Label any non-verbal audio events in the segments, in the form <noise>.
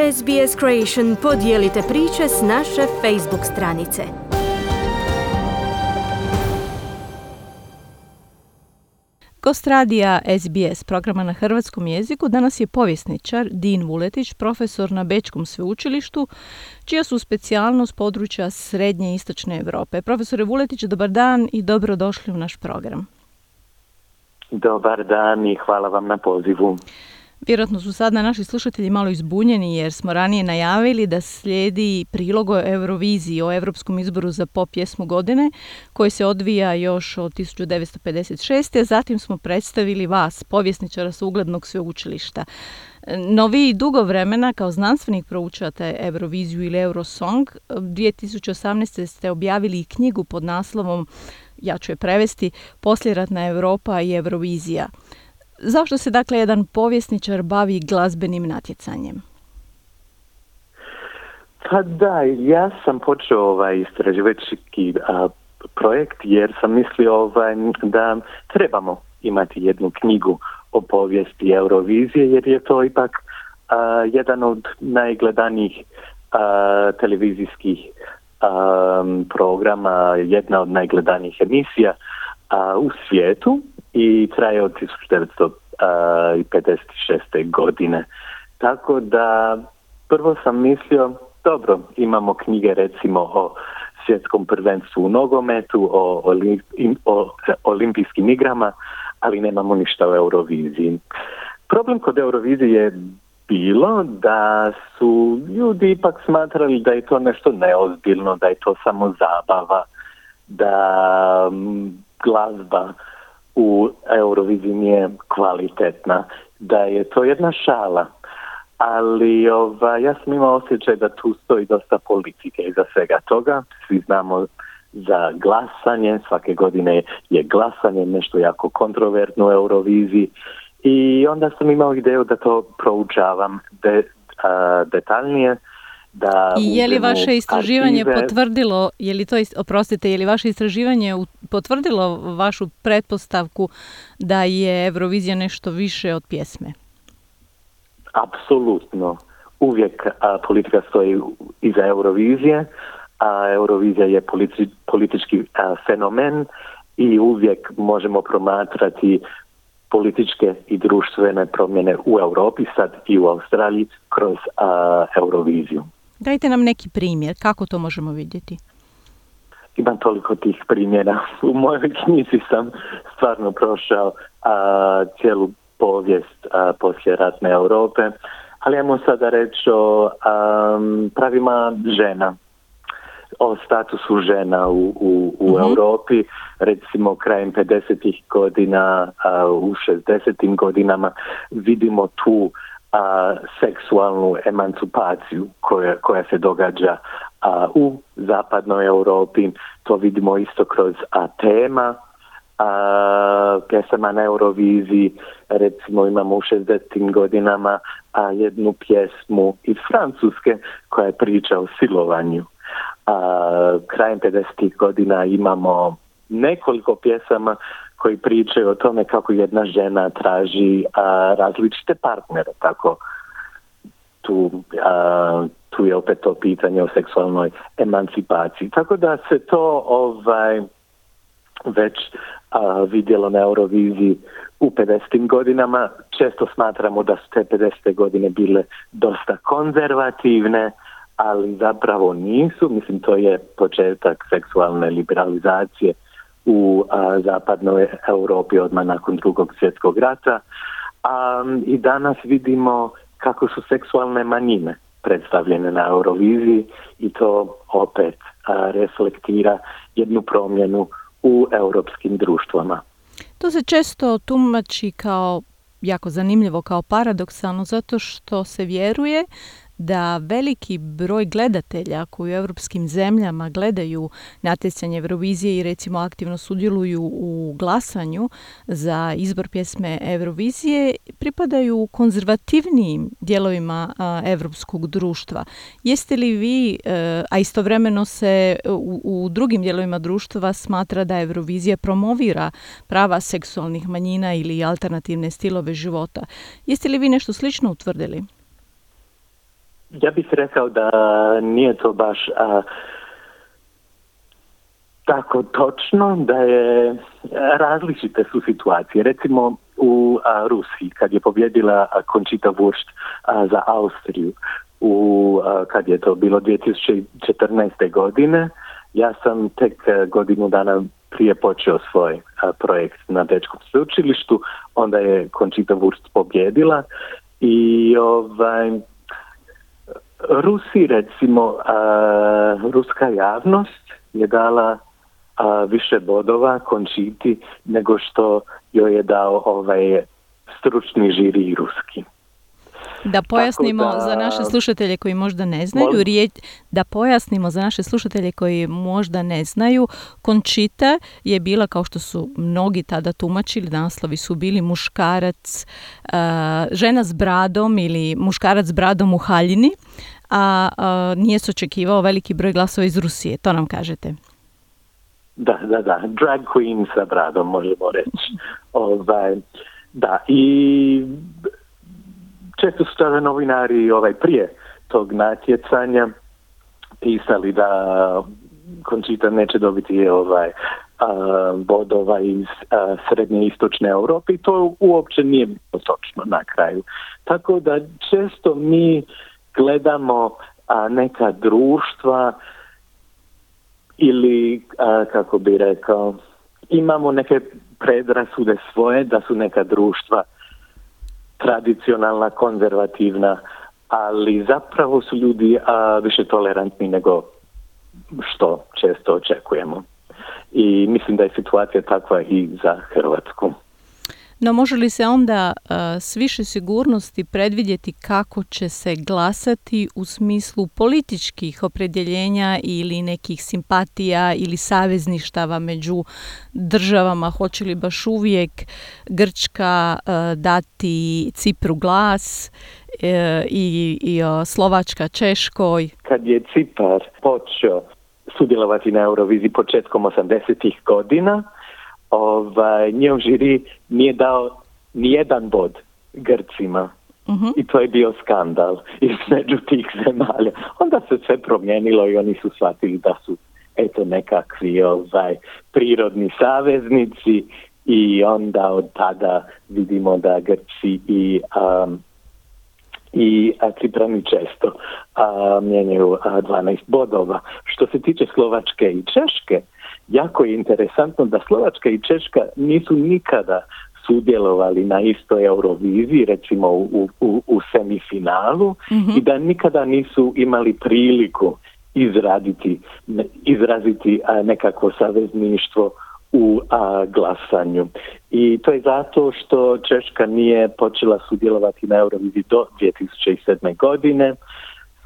SBS Creation podijelite priče s naše Facebook stranice. Gost radija SBS programa na hrvatskom jeziku danas je povjesničar Din Vuletić, profesor na Bečkom sveučilištu, čija su specijalnost područja Srednje i Istočne Europe. Profesore Vuletić, dobar dan i dobrodošli u naš program. Dobar dan i hvala vam na pozivu. Vjerojatno su sada naši slušatelji malo izbunjeni jer smo ranije najavili da slijedi prilog o Euroviziji, o Europskom izboru za pop pjesmu godine koji se odvija još od 1956. Zatim smo predstavili vas, povjesničara sa uglednog sveučilišta. No vi dugo vremena kao znanstvenik proučavate Euroviziju ili Eurosong. 2018. ste objavili knjigu pod naslovom, ja ću je prevesti, Posljeratna Europa i Eurovizija. Zašto se dakle jedan povjesničar bavi glazbenim natjecanjem? Pa da, ja sam počeo ovaj istraživački projekt jer sam mislio ovaj, da trebamo imati jednu knjigu o povijesti Eurovizije jer je to ipak a, jedan od najgledanijih televizijskih programa, jedna od najgledanijih emisija u svijetu i traje od 1956. godine. Tako da prvo sam mislio, dobro, imamo knjige recimo o svjetskom prvenstvu u nogometu, o, o olimpijskim igrama, ali nemamo ništa o Euroviziji. Problem kod Eurovizije je bilo da su ljudi ipak smatrali da je to nešto neozbiljno, da je to samo zabava, da glazba u Euroviziji nije kvalitetna, da je to jedna šala. Ali ova, ja sam imao osjećaj da tu stoji dosta politike iza svega toga. Svi znamo za glasanje, svake godine je glasanje nešto jako kontrovertno u Euroviziji i onda sam imao ideju da to proučavam de, detaljnije da I je li vaše istraživanje potvrdilo, je li to, oprostite, je li vaše istraživanje potvrdilo vašu pretpostavku da je Eurovizija nešto više od pjesme? Apsolutno. Uvijek politika stoji iza Eurovizije, a Eurovizija je politički fenomen i uvijek možemo promatrati političke i društvene promjene u Europi, sad i u Australiji, kroz Euroviziju. Dajte nam neki primjer, kako to možemo vidjeti? Imam toliko tih primjera. U mojoj <laughs> knjizi sam stvarno prošao a, cijelu povijest a, poslije ratne Europe, ali ajmo sada reći o pravima žena, o statusu žena u, u, u mhm. Europi, recimo krajem 50. godina, a, u 60. godinama vidimo tu a, seksualnu emancipaciju koja, koja se događa a, u zapadnoj Europi. To vidimo isto kroz a, tema a, pjesama na Euroviziji. Recimo imamo u 60. godinama a, jednu pjesmu iz Francuske koja priča o silovanju. A, krajem 50. godina imamo nekoliko pjesama koji pričaju o tome kako jedna žena traži a, različite partnere, tako tu, a, tu je opet to pitanje o seksualnoj emancipaciji. Tako da se to ovaj već a, vidjelo na Euroviziji u 50. godinama. Često smatramo da su te 50. godine bile dosta konzervativne, ali zapravo nisu. Mislim, to je početak seksualne liberalizacije u zapadnoj Europi odmah nakon drugog svjetskog rata. A, I danas vidimo kako su seksualne manjine predstavljene na Euroviziji i to opet reflektira jednu promjenu u europskim društvama. To se često tumači kao jako zanimljivo kao paradoksalno zato što se vjeruje da veliki broj gledatelja koji u europskim zemljama gledaju natjecanje Eurovizije i recimo aktivno sudjeluju u glasanju za izbor pjesme Eurovizije pripadaju konzervativnijim dijelovima europskog društva. Jeste li vi, e, a istovremeno se u, u drugim dijelovima društva smatra da Eurovizija promovira prava seksualnih manjina ili alternativne stilove života. Jeste li vi nešto slično utvrdili? Ja bih rekao da nije to baš a, tako točno da je različite su situacije. Recimo u a, Rusiji kad je pobjedila Končita Wurst za Austriju u, kad je to bilo 2014. godine ja sam tek godinu dana prije počeo svoj projekt na Bečkom sveučilištu, onda je Končita Wurst pobjedila i ovaj Rusi recimo ruska javnost je dala više bodova Končiti nego što joj je dao ovaj stručni žiri ruski. Da pojasnimo da, za naše slušatelje koji možda ne znaju, riječ, da pojasnimo za naše slušatelje koji možda ne znaju, Končita je bila, kao što su mnogi tada tumačili, naslovi su bili muškarac, uh, žena s bradom ili muškarac s bradom u haljini, a uh, nije se očekivao veliki broj glasova iz Rusije, to nam kažete. Da, da, da, drag queen sa bradom možemo reći. ovaj, da, i često su tada novinari ovaj, prije tog natjecanja pisali da Končita neće dobiti ovaj bodova iz srednje i istočne Europe i to uopće nije točno na kraju. Tako da često mi gledamo neka društva ili kako bi rekao imamo neke predrasude svoje da su neka društva tradicionalna, konzervativna, ali zapravo su ljudi a, više tolerantni nego što često očekujemo. I mislim da je situacija takva i za Hrvatsku. No može li se onda uh, s više sigurnosti predvidjeti kako će se glasati u smislu političkih opredjeljenja ili nekih simpatija ili savezništava među državama? Hoće li baš uvijek Grčka uh, dati Cipru glas uh, i, i Slovačka Češkoj? Kad je Cipar počeo sudjelovati na Euroviziji početkom 80. godina, ovaj, njihov žiri nije dao nijedan bod Grcima. Uh-huh. I to je bio skandal između tih zemalja. Onda se sve promijenilo i oni su shvatili da su eto nekakvi ovaj, prirodni saveznici i onda od tada vidimo da Grci i um, i Ciprani često a, mijenjaju a, 12 bodova. Što se tiče Slovačke i Češke, jako je interesantno da Slovačka i Češka nisu nikada sudjelovali na istoj Euroviziji, recimo u, u, u semifinalu mm-hmm. i da nikada nisu imali priliku izraditi, izraziti nekakvo savezništvo u a, glasanju. I to je zato što Češka nije počela sudjelovati na Euroviziji do 2007. godine.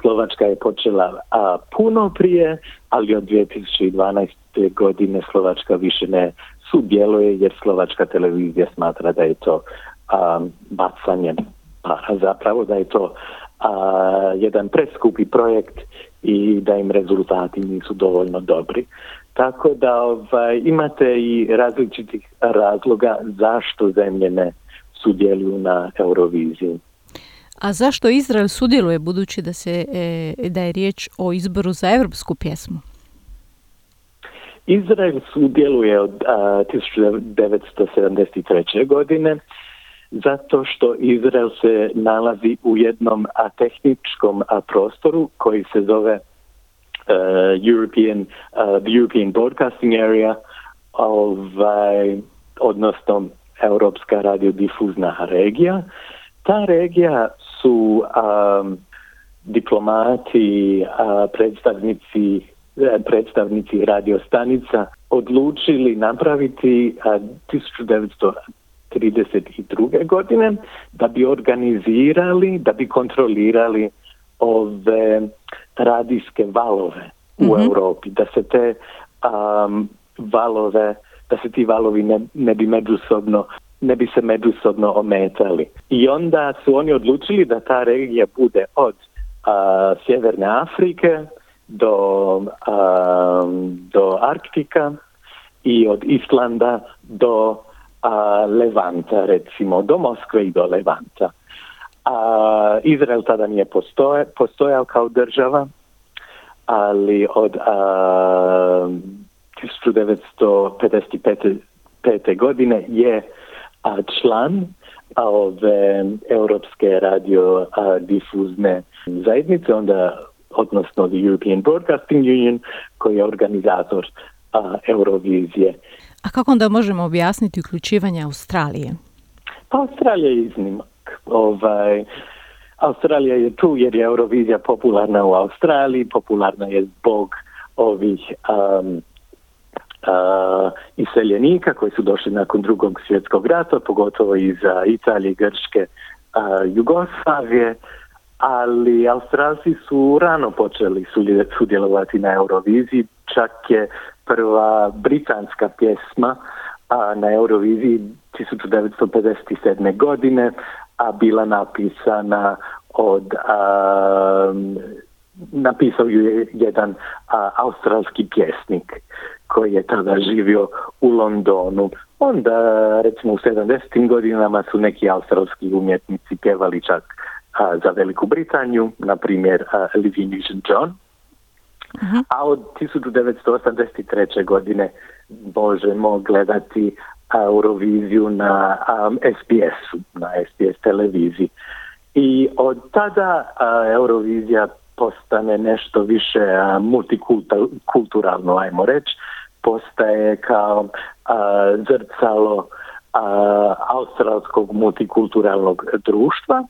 Slovačka je počela a, puno prije, ali od 2012. godine Slovačka više ne sudjeluje jer Slovačka televizija smatra da je to a, bacanje para zapravo, da je to a, jedan preskupi projekt i da im rezultati nisu dovoljno dobri. Tako da ovaj, imate i različitih razloga zašto zemlje ne sudjeluju na Euroviziji. A zašto Izrael sudjeluje budući da se e, da je riječ o izboru za evropsku pjesmu? Izrael sudjeluje od a, 1973. godine zato što Izrael se nalazi u jednom a, tehničkom a, prostoru koji se zove uh, European, the European Broadcasting Area, ovaj, odnosno Europska radiodifuzna regija. Ta regija su um, diplomati, uh, predstavnici e, predstavnici radiostanica odlučili napraviti uh, 1932. godine da bi organizirali, da bi kontrolirali ove radijske valove u mm-hmm. Europi, da se te um, valove, da se ti valovi ne, ne bi međusobno ne bi se međusobno ometali. I onda su oni odlučili da ta regija bude od uh, Sjeverne Afrike do, um, do Arktika i od Islanda do uh, Levanta, recimo, do Moskve i do Levanta. A, Izrael tada nije postoje, postojao kao država, ali od a, 1955. godine je a, član ove europske radio difuzne zajednice, onda odnosno the European Broadcasting Union koji je organizator a, Eurovizije. A kako onda možemo objasniti uključivanje Australije? Pa Australija je iznimak. Ovaj, Australija je tu jer je Eurovizija popularna u Australiji, popularna je zbog ovih um, uh, iseljenika koji su došli nakon drugog svjetskog rata, pogotovo iz Italije, Grčke, Jugoslavije, ali Australci su rano počeli sudjelovati na Euroviziji, čak je prva britanska pjesma a, na Euroviziji 1957. godine a bila napisana od a, napisao ju je jedan a, australski pjesnik koji je tada živio u Londonu. Onda recimo u 70. godinama su neki australski umjetnici pjevali čak a, za Veliku Britaniju, na primjer Living John. Uh-huh. A od 1983. godine možemo gledati Euroviziju na um, SBS-u, na SBS televiziji. I od tada uh, Eurovizija postane nešto više multikulturalno, ajmo reći, postaje kao uh, zrcalo uh, australskog multikulturalnog društva.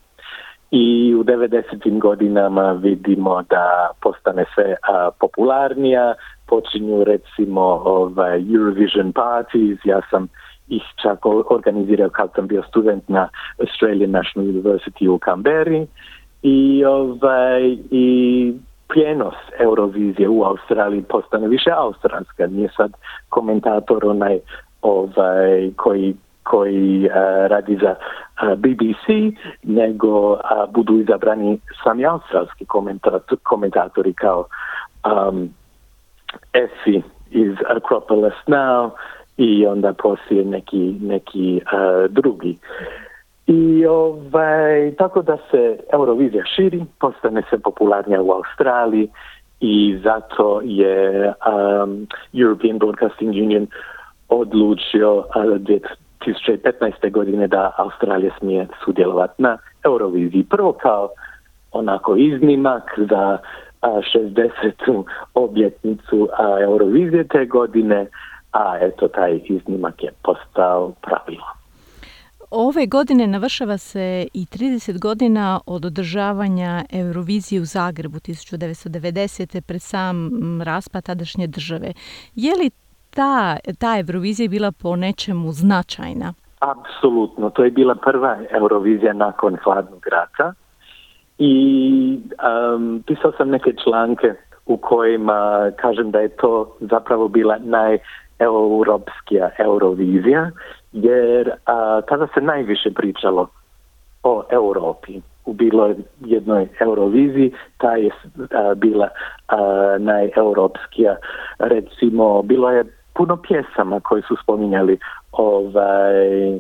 I u 90. godinama vidimo da postane sve a, popularnija, počinju recimo ovaj, Eurovision parties, ja sam ih čak organizirao kad sam bio student na Australian National University u Canberri. I, ovaj, i prijenos Eurovizije u Australiji postane više australska, nije sad komentator onaj ovaj, koji koji uh, radi za uh, BBC, nego uh, budu izabrani sami australski komentator, komentatori kao um, Effie iz Acropolis Now i onda poslije neki, neki drugi. I ovaj, tako da se Eurovizija širi, postane se popularnija u Australiji i zato je um, European Broadcasting Union odlučio uh, 2015. godine da Australija smije sudjelovati na Euroviziji. Prvo kao onako iznimak za 60. obljetnicu Eurovizije te godine, a eto taj iznimak je postao pravilo. Ove godine navršava se i 30 godina od održavanja Eurovizije u Zagrebu 1990. pred sam raspad tadašnje države. Je li ta, ta Eurovizija bila po nečemu značajna? Apsolutno, to je bila prva Eurovizija nakon hladnog rata i um, pisao sam neke članke u kojima kažem da je to zapravo bila najeuropskija Eurovizija, jer a, tada se najviše pričalo o Europi. U bilo jednoj Euroviziji, ta je a, bila a, najeuropskija. Recimo, bilo je puno pjesama koji su spominjali ovaj um,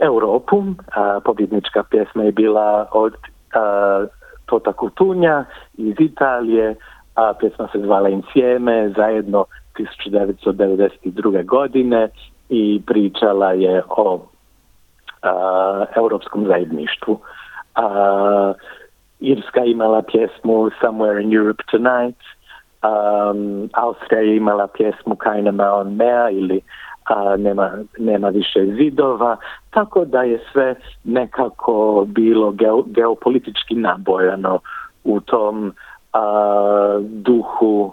Europu, a pobjednička pjesma je bila od a, Tota Kutunja iz Italije, a pjesma se zvala Insieme, zajedno 1992. godine i pričala je o a, europskom zajedništvu. A, Irska imala pjesmu Somewhere in Europe Tonight, um, Austrija je imala pjesmu Kajnama on mea ili a, nema, nema više zidova, tako da je sve nekako bilo geo, geopolitički nabojano u tom a, duhu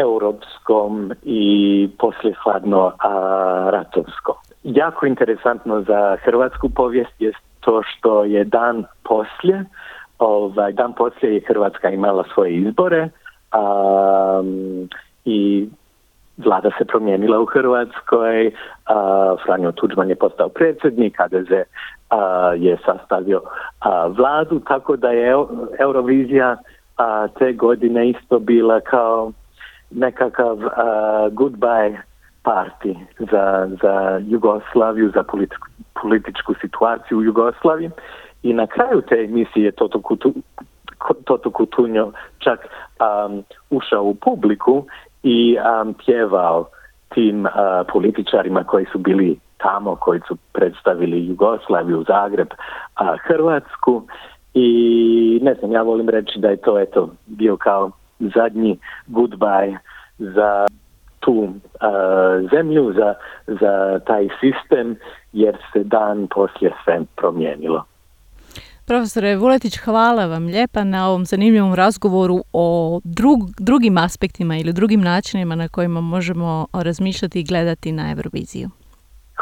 europskom i poslije hladno a, ratovskom. Jako interesantno za hrvatsku povijest je to što je dan poslije, ovaj, dan poslije je Hrvatska imala svoje izbore, um, i vlada se promijenila u Hrvatskoj, a, Franjo Tuđman je postao predsjednik, HDZ a, je sastavio a, vladu, tako da je Eurovizija a, te godine isto bila kao nekakav a, goodbye parti za, za Jugoslaviju, za političku, političku situaciju u Jugoslaviji. I na kraju te emisije Toto, Kutu, Toto Kutunjo čak um, ušao u publiku i um, pjevao tim uh, političarima koji su bili tamo, koji su predstavili Jugoslaviju, Zagreb, a Hrvatsku i ne znam, ja volim reći da je to eto bio kao zadnji goodbye za tu uh, zemlju, za, za taj sistem, jer se dan poslije sve promijenilo. Profesore Vuletić, hvala vam lijepa na ovom zanimljivom razgovoru o drug, drugim aspektima ili drugim načinima na kojima možemo razmišljati i gledati na Euroviziju.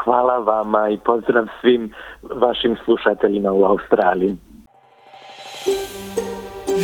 Hvala vama i pozdrav svim vašim slušateljima u Australiji.